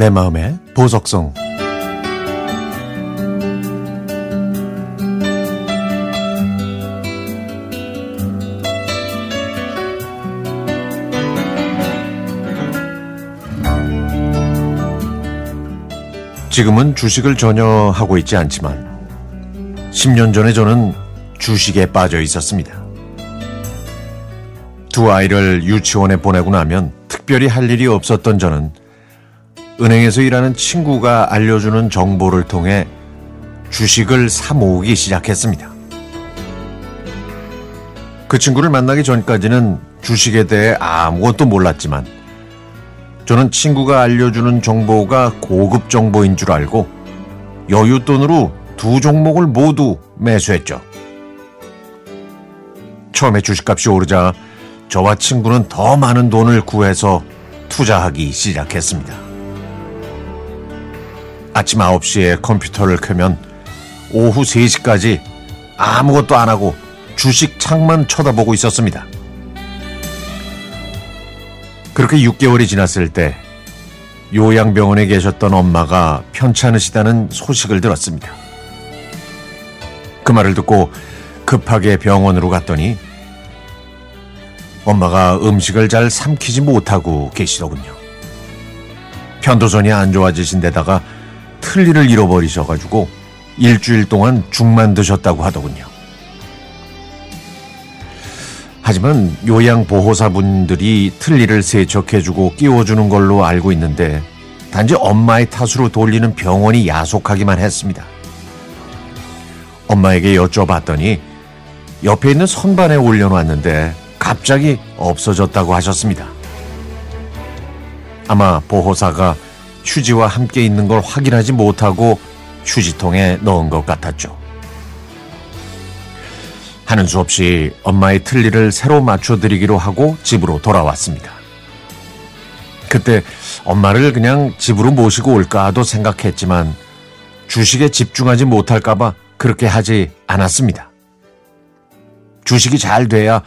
내 마음의 보석성 지금은 주식을 전혀 하고 있지 않지만 10년 전에 저는 주식에 빠져 있었습니다. 두 아이를 유치원에 보내고 나면 특별히 할 일이 없었던 저는 은행에서 일하는 친구가 알려주는 정보를 통해 주식을 사 모으기 시작했습니다. 그 친구를 만나기 전까지는 주식에 대해 아무것도 몰랐지만 저는 친구가 알려주는 정보가 고급 정보인 줄 알고 여윳돈으로 두 종목을 모두 매수했죠. 처음에 주식값이 오르자 저와 친구는 더 많은 돈을 구해서 투자하기 시작했습니다. 아침 9시에 컴퓨터를 켜면 오후 3시까지 아무것도 안 하고 주식 창만 쳐다보고 있었습니다. 그렇게 6개월이 지났을 때 요양병원에 계셨던 엄마가 편찮으시다는 소식을 들었습니다. 그 말을 듣고 급하게 병원으로 갔더니 엄마가 음식을 잘 삼키지 못하고 계시더군요. 편도선이 안 좋아지신 데다가 틀니를 잃어버리셔가지고 일주일 동안 죽만 드셨다고 하더군요. 하지만 요양보호사분들이 틀니를 세척해주고 끼워주는 걸로 알고 있는데 단지 엄마의 탓으로 돌리는 병원이 야속하기만 했습니다. 엄마에게 여쭤봤더니 옆에 있는 선반에 올려놨는데 갑자기 없어졌다고 하셨습니다. 아마 보호사가 휴지와 함께 있는 걸 확인하지 못하고 휴지통에 넣은 것 같았죠. 하는 수 없이 엄마의 틀니를 새로 맞춰드리기로 하고 집으로 돌아왔습니다. 그때 엄마를 그냥 집으로 모시고 올까도 생각했지만 주식에 집중하지 못할까봐 그렇게 하지 않았습니다. 주식이 잘 돼야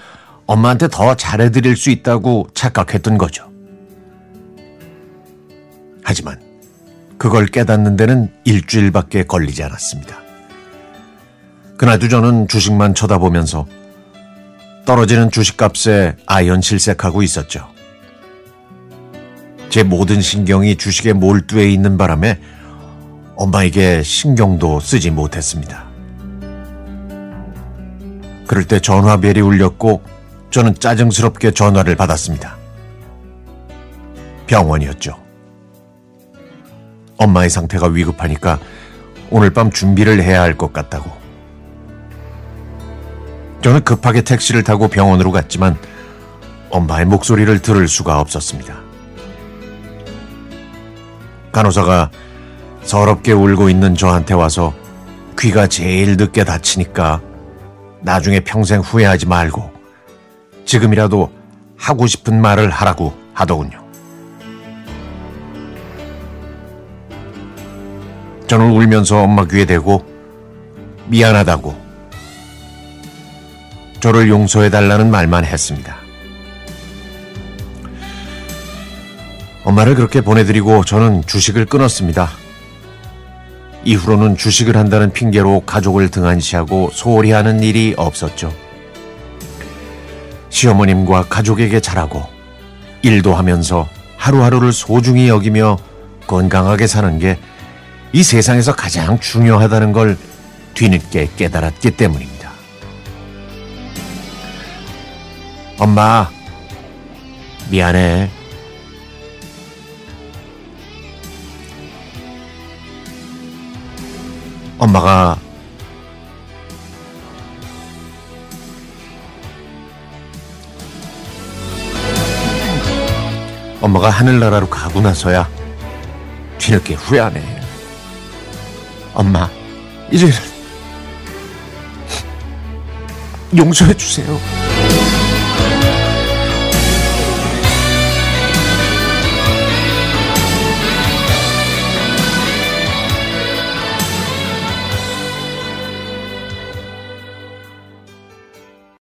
엄마한테 더 잘해드릴 수 있다고 착각했던 거죠. 그걸 깨닫는 데는 일주일밖에 걸리지 않았습니다. 그날도 저는 주식만 쳐다보면서 떨어지는 주식값에 아연 실색하고 있었죠. 제 모든 신경이 주식에 몰두해 있는 바람에 엄마에게 신경도 쓰지 못했습니다. 그럴 때 전화벨이 울렸고 저는 짜증스럽게 전화를 받았습니다. 병원이었죠. 엄마의 상태가 위급하니까 오늘 밤 준비를 해야 할 것 같다고. 저는 급하게 택시를 타고 병원으로 갔지만 엄마의 목소리를 들을 수가 없었습니다. 간호사가 서럽게 울고 있는 저한테 와서 귀가 제일 늦게 다치니까 나중에 평생 후회하지 말고 지금이라도 하고 싶은 말을 하라고 하더군요. 저는 울면서 엄마 귀에 대고 미안하다고 저를 용서해달라는 말만 했습니다. 엄마를 그렇게 보내드리고 저는 주식을 끊었습니다. 이후로는 주식을 한다는 핑계로 가족을 등한시하고 소홀히 하는 일이 없었죠. 시어머님과 가족에게 잘하고 일도 하면서 하루하루를 소중히 여기며 건강하게 사는 게 이 세상에서 가장 중요하다는 걸 뒤늦게 깨달았기 때문입니다. 엄마, 미안해. 엄마가 엄마가 하늘나라로 가고 나서야 뒤늦게 후회하네. 엄마, 이제는 용서해 주세요.